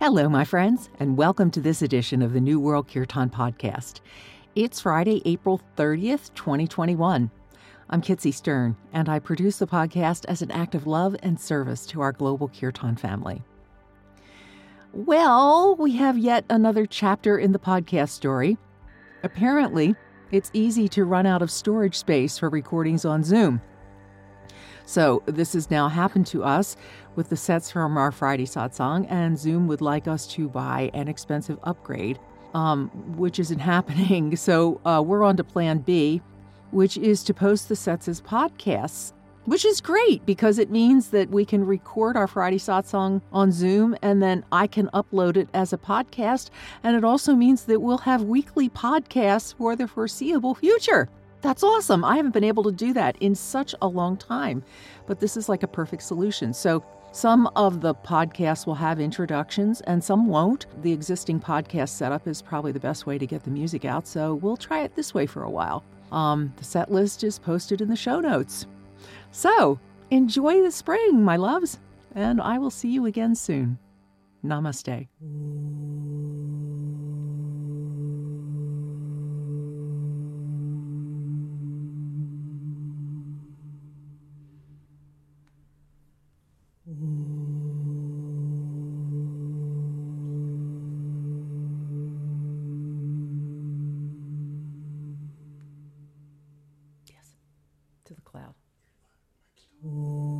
Hello, my friends, and welcome to this edition of the New World Kirtan Podcast. It's Friday, April 30th, 2021. I'm Kitsy Stern, and I produce the podcast as an act of love and service to our global Kirtan family. Well, we have yet another chapter in the podcast story. Apparently, it's easy to run out of storage space for recordings on Zoom. So, this has now happened to us with the sets from our Friday satsang, and Zoom would like us to buy an expensive upgrade, um, which isn't happening. So, uh, we're on to plan B, which is to post the sets as podcasts which is great because it means that we can record our Friday satsang on Zoom and then I can upload it as a podcast. And it also means that we'll have weekly podcasts for the foreseeable future. That's awesome. I haven't been able to do that in such a long time, but this is like a perfect solution. So, some of the podcasts will have introductions and some won't. The existing podcast setup is probably the best way to get the music out, so we'll try it this way for a while. Um, the set list is posted in the show notes. So, enjoy the spring, my loves, and I will see you again soon. Namaste. I've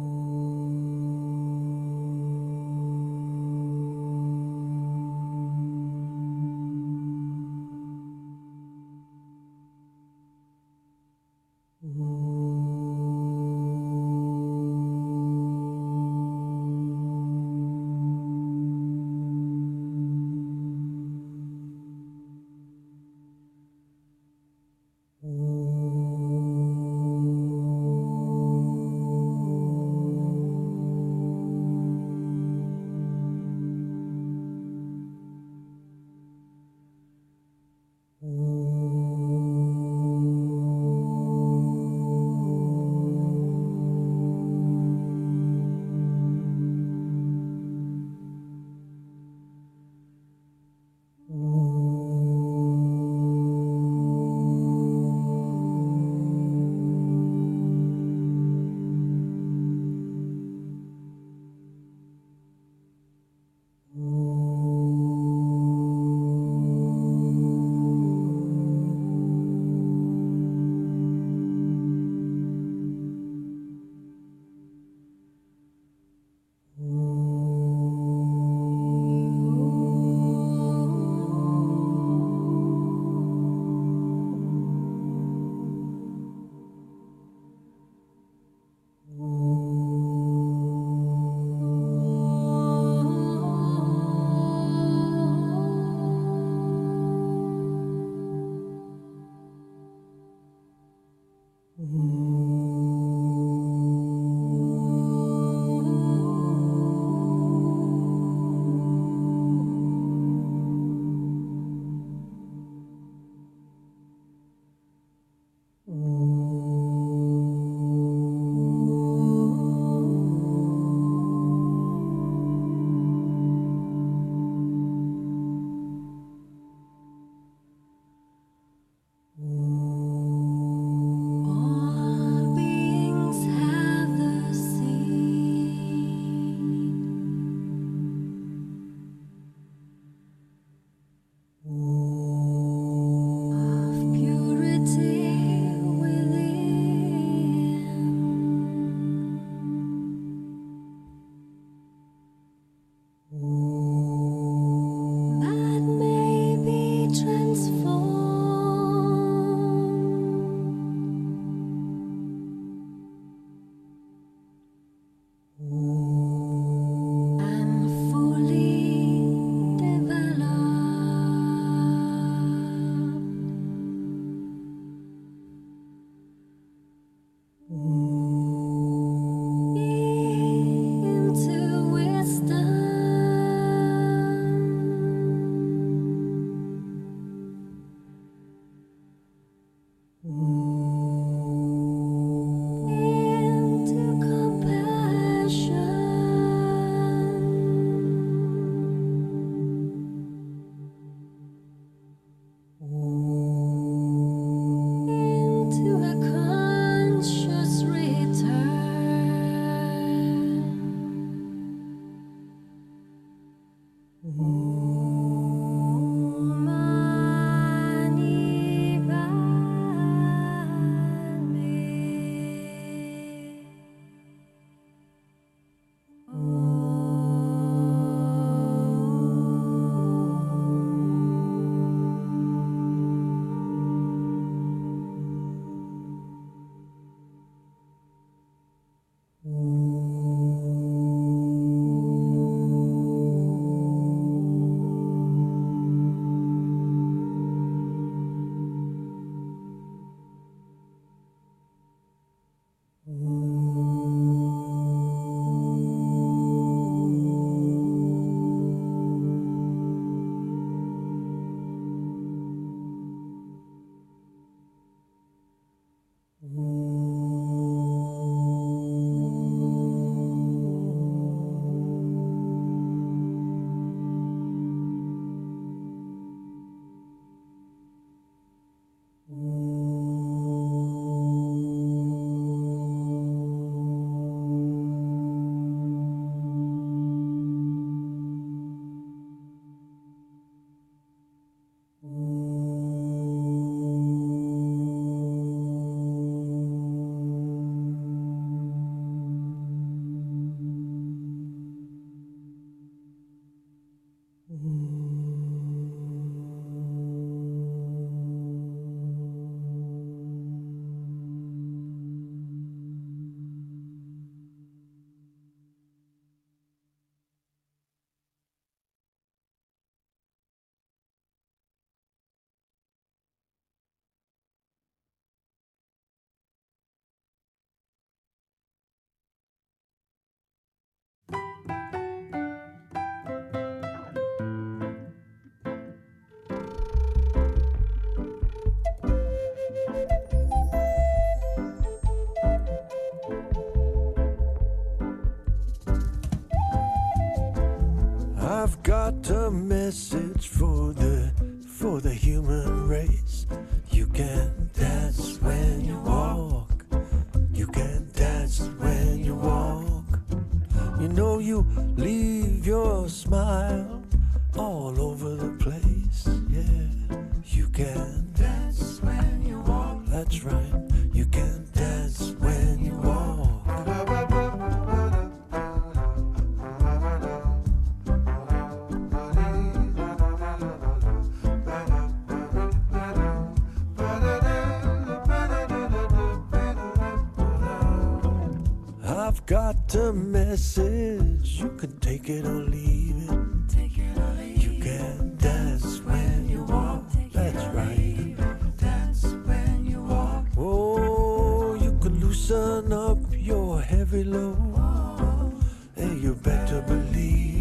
loosen up your heavy load. Hey, you better believe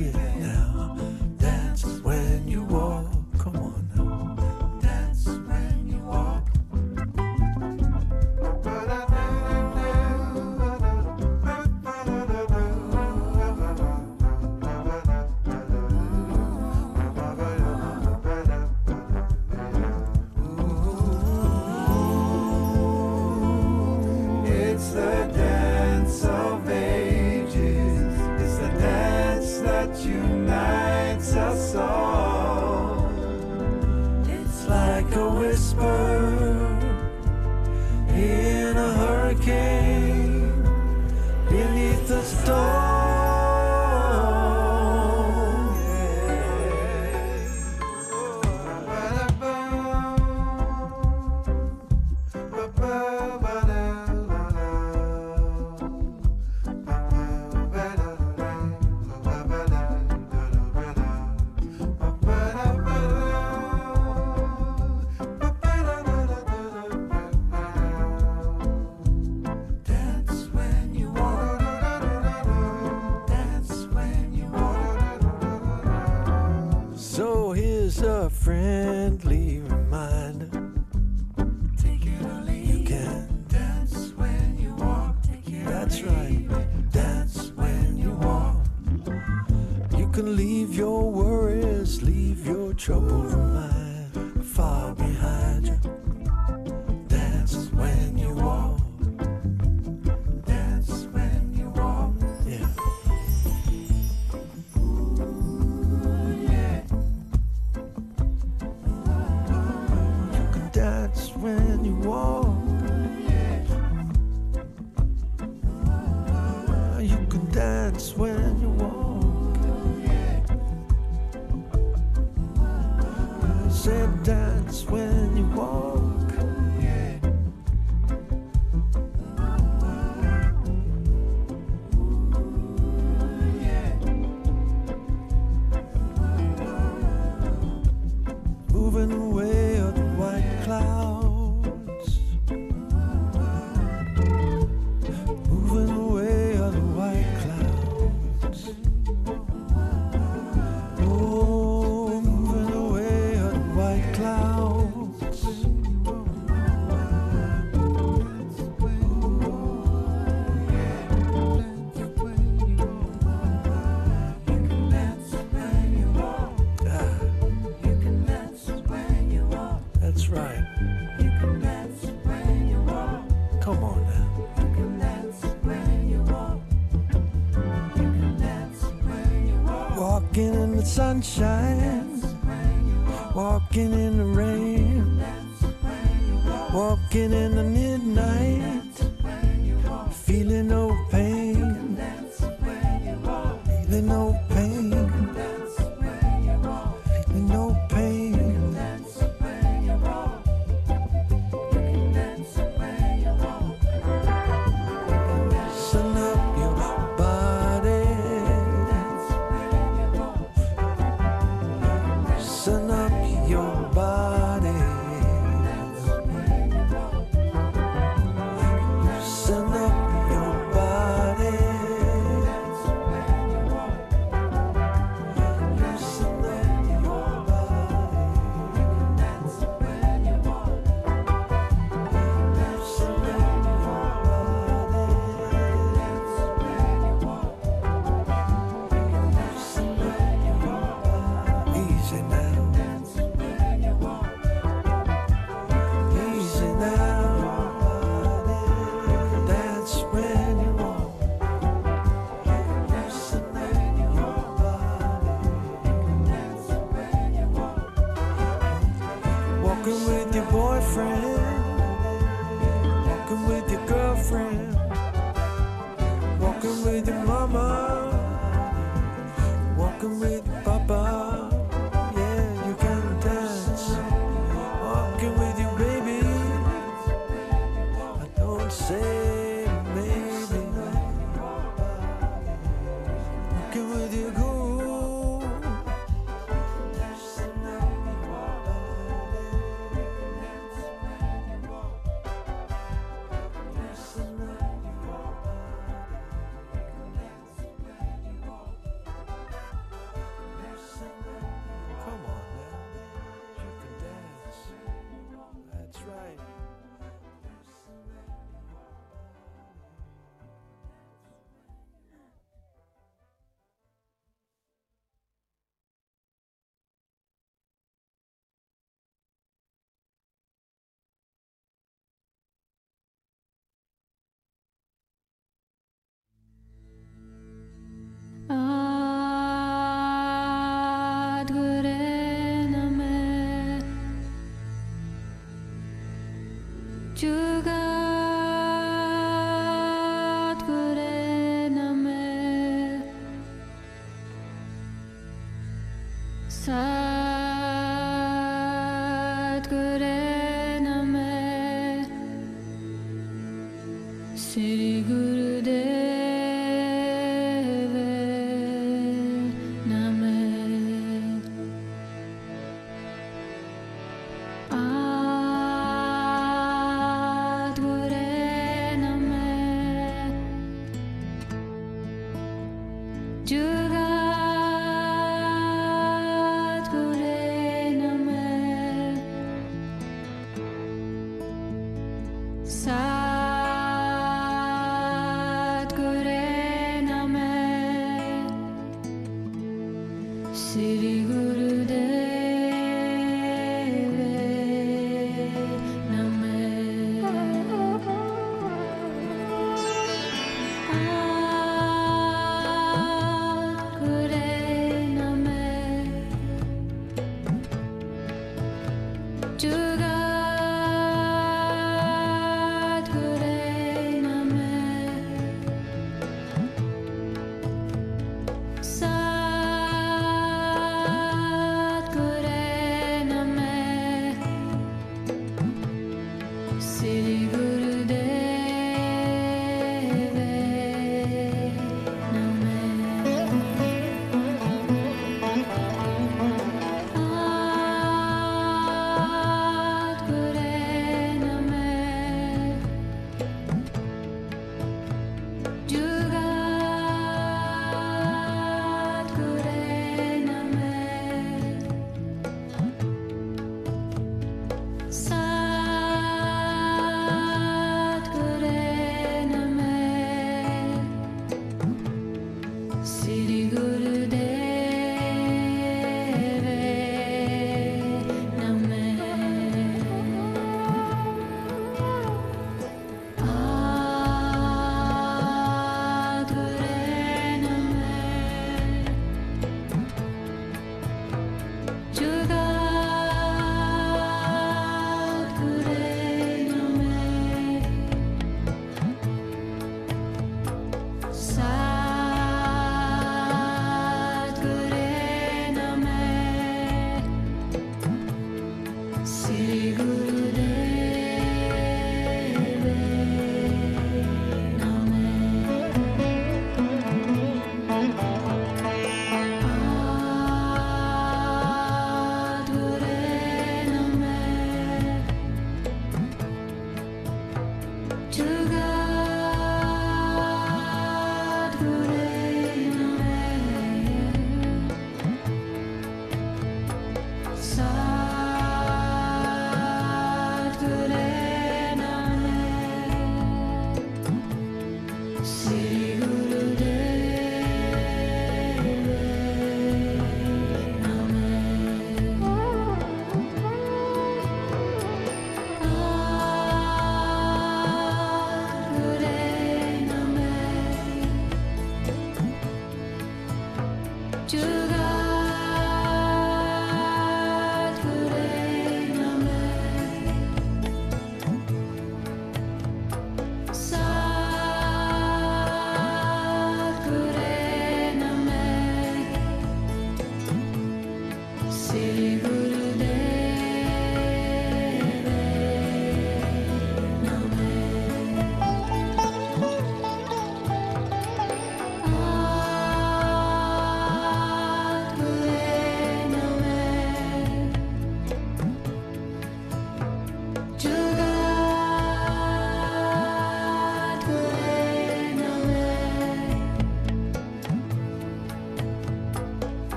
sunshine,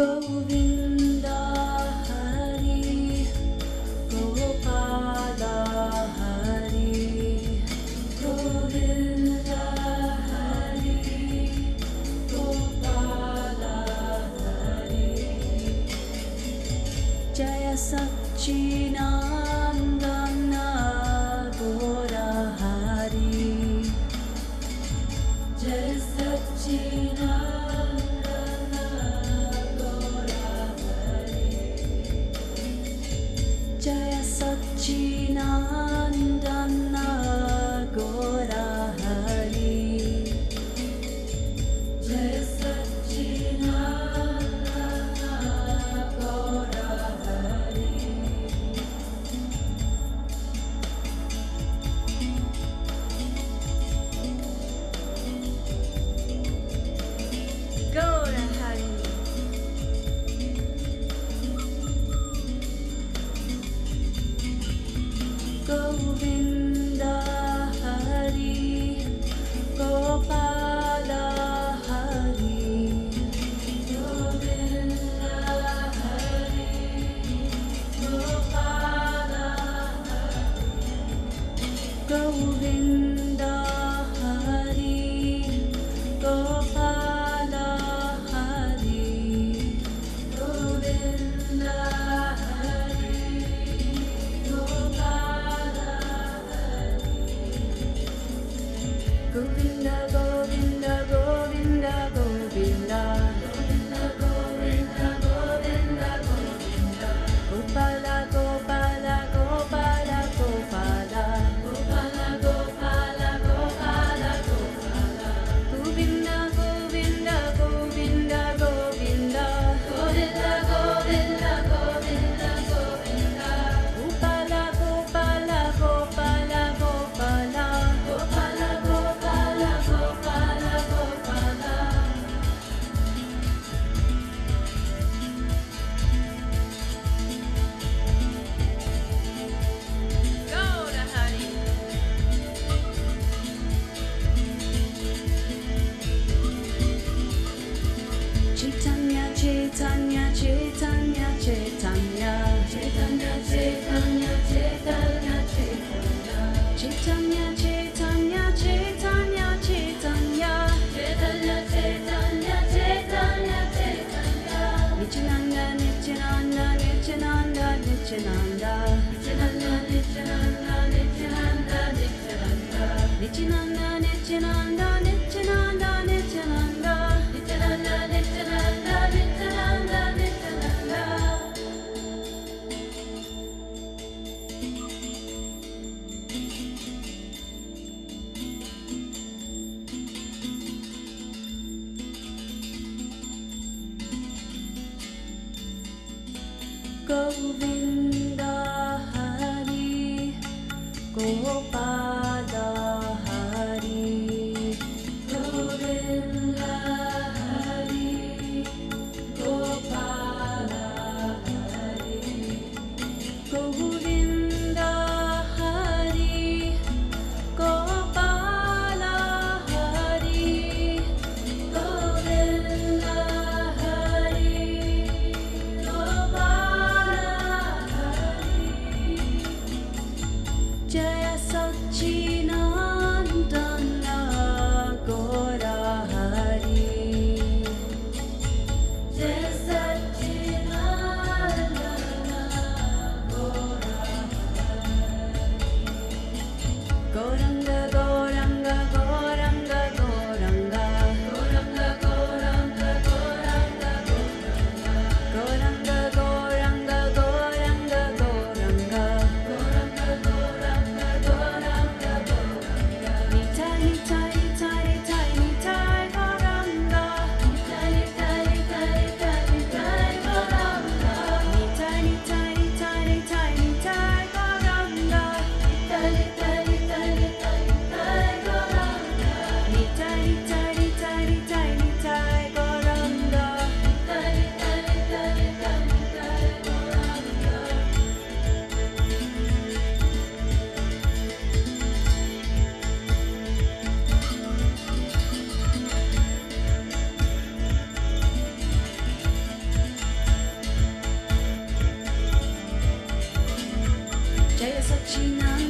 Govinda Sachinandana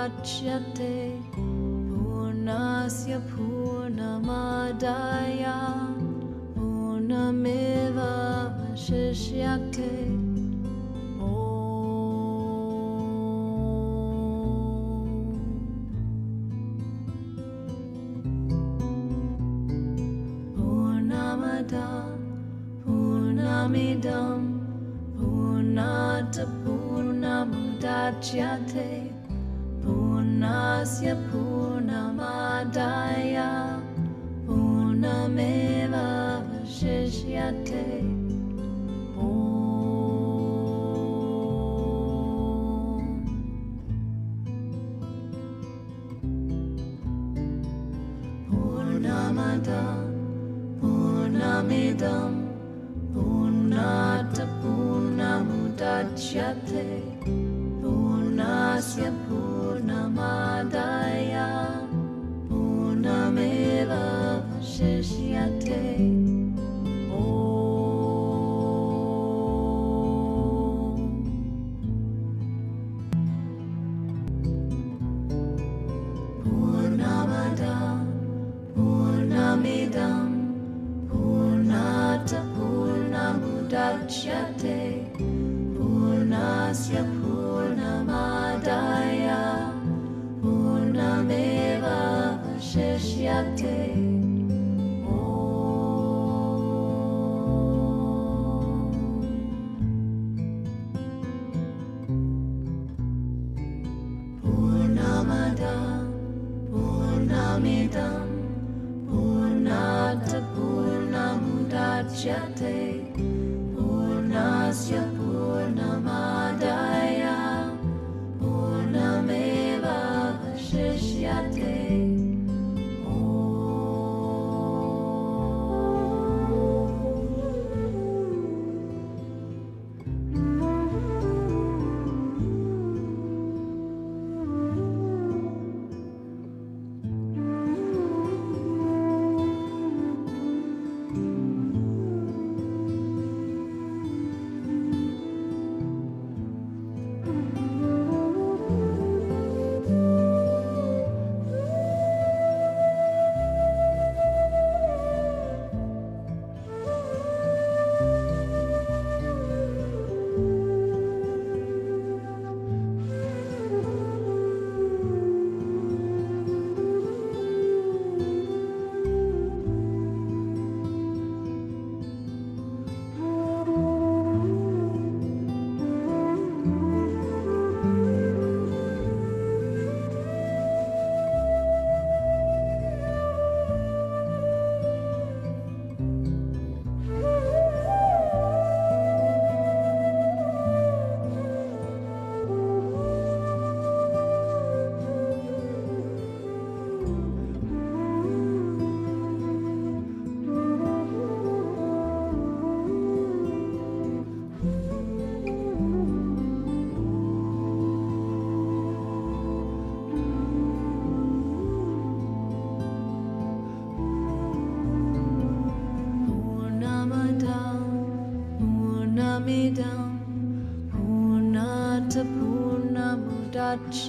Gachyate Purnasya Purnamadaya Purnameva Vashishyate Purnamidam Purnata Purnamadachyate Purnamidam Purnasya Purnamadaya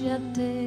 ya te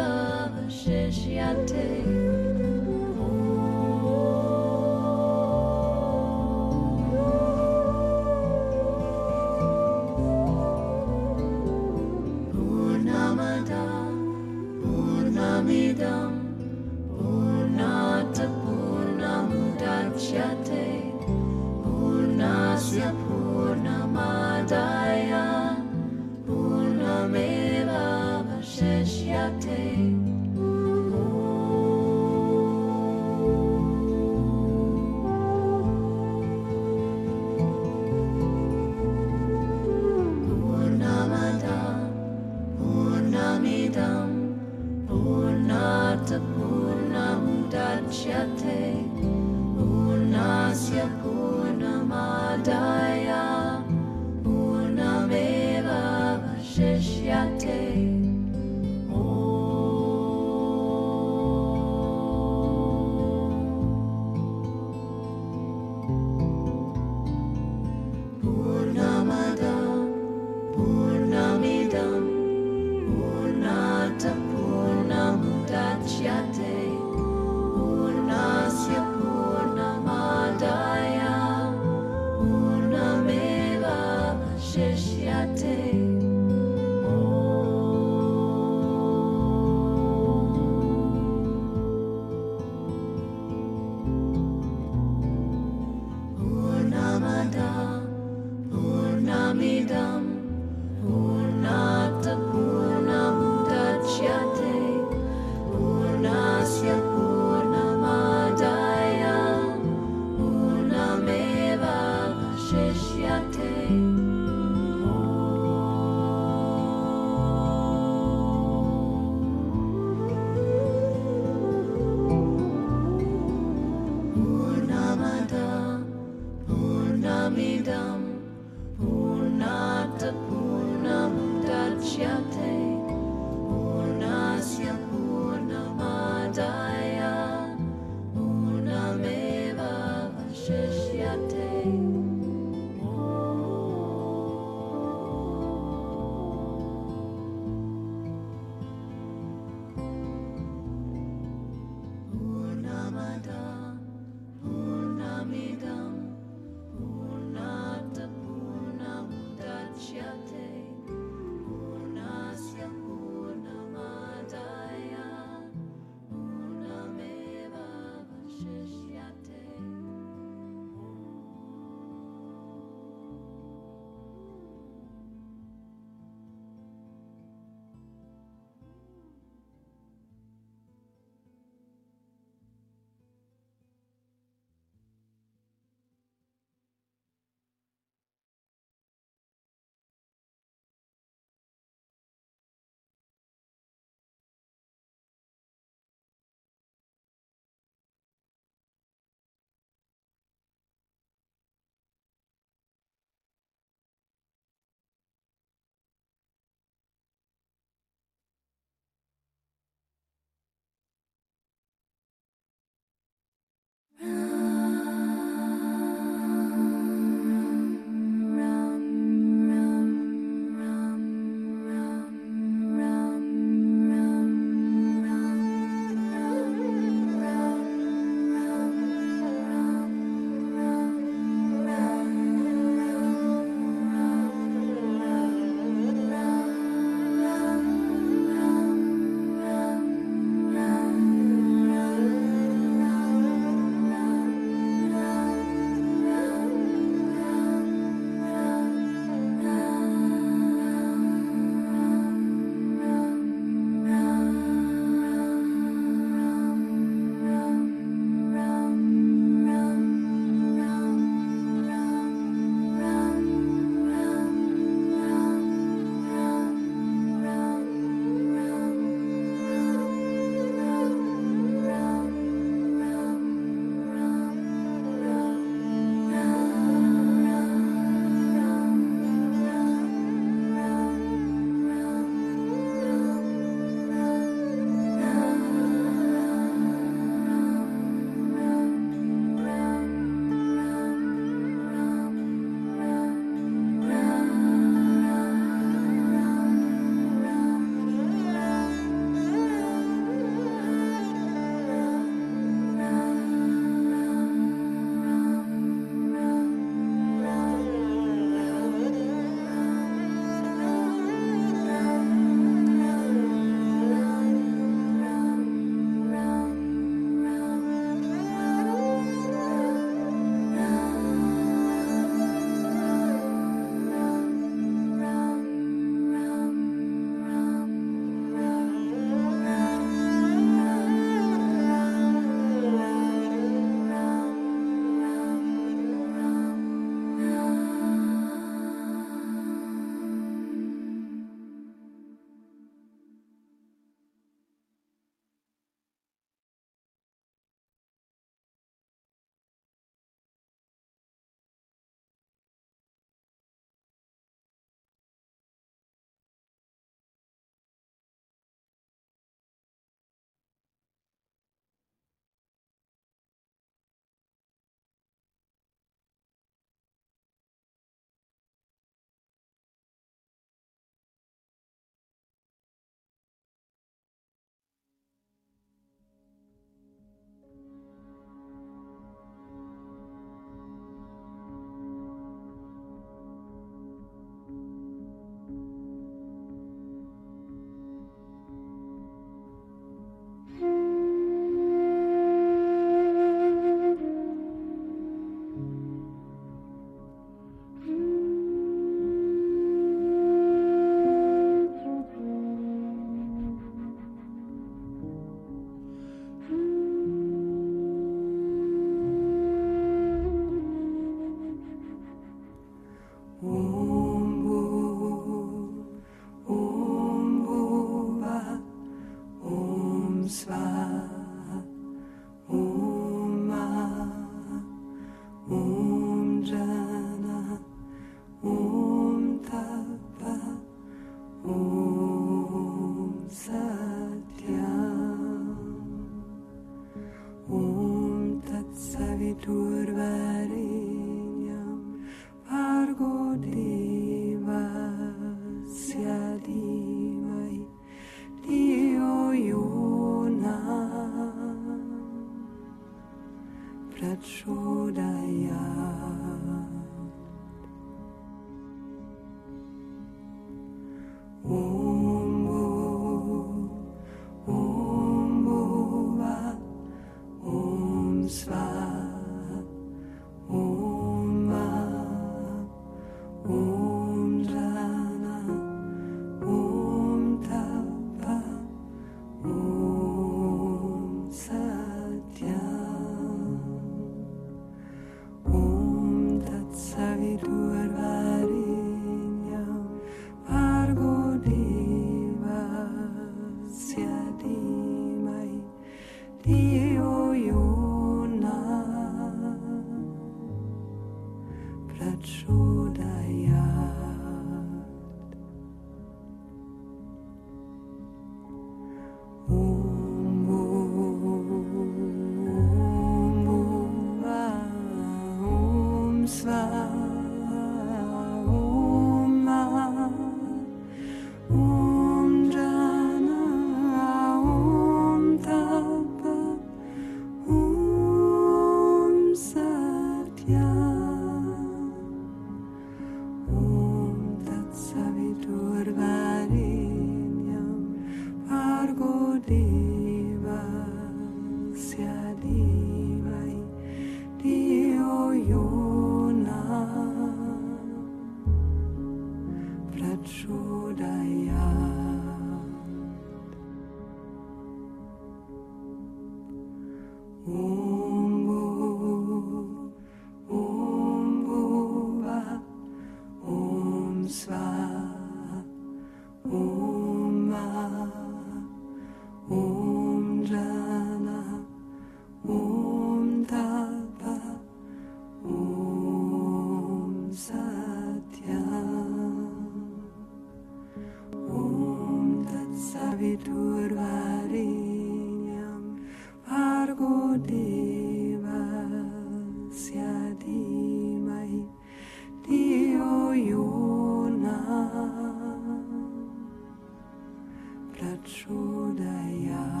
出的芽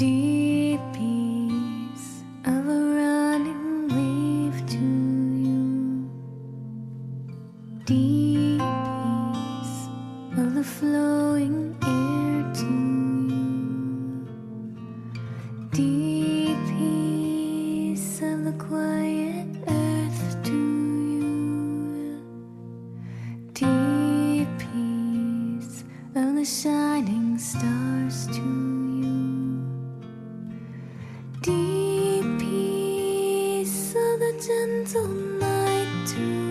Deep Deep peace of the gentle night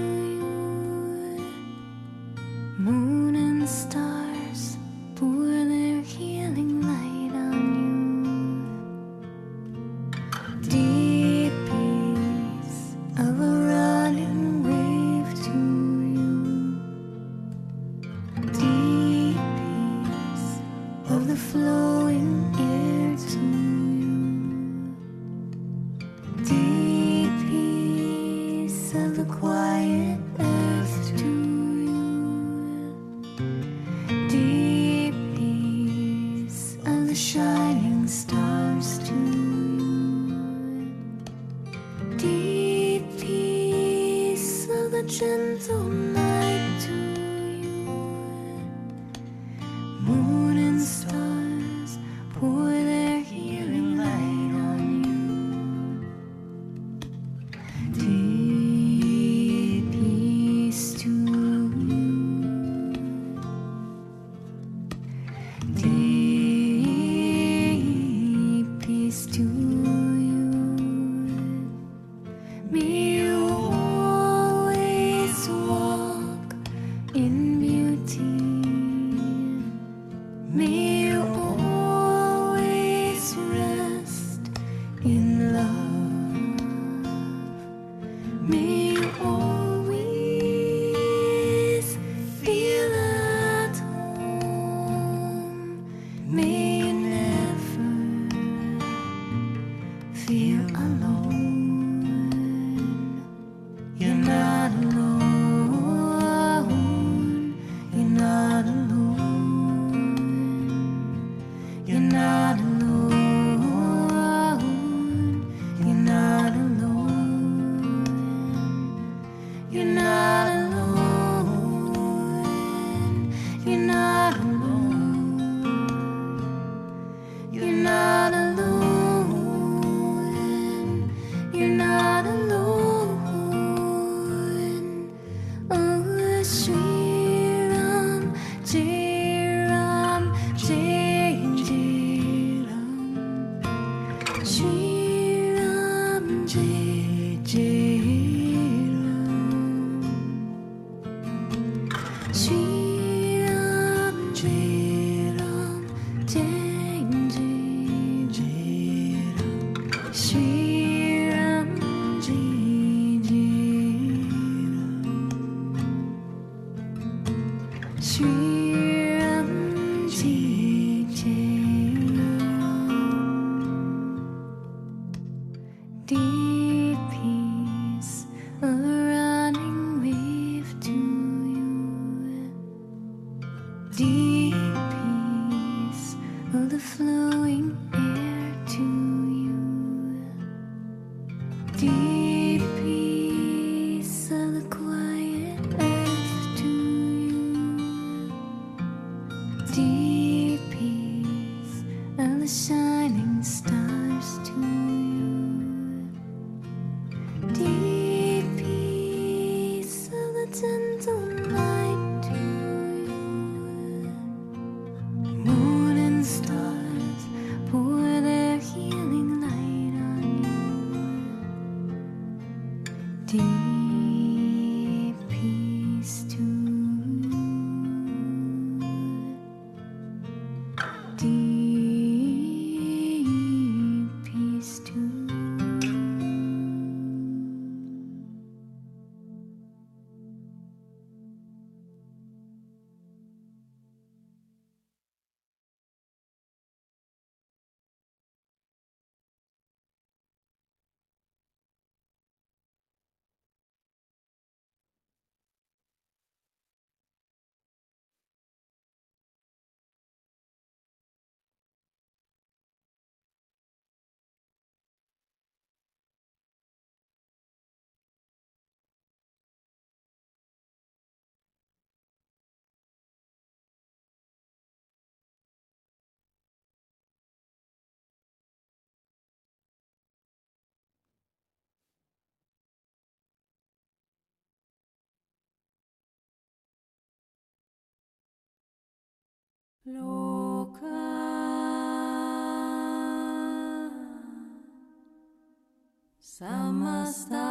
Samasta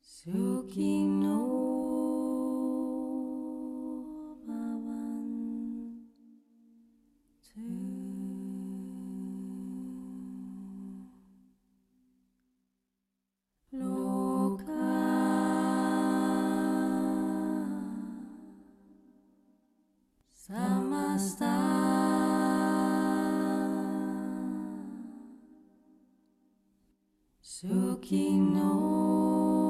Sukhi 好の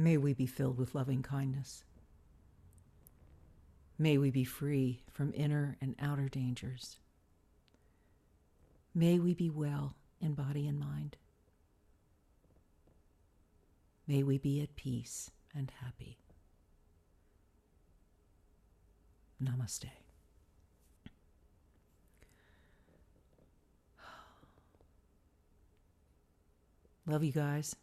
May we be filled with loving kindness. May we be free from inner and outer dangers. May we be well in body and mind. May we be at peace and happy. Namaste. Love you guys.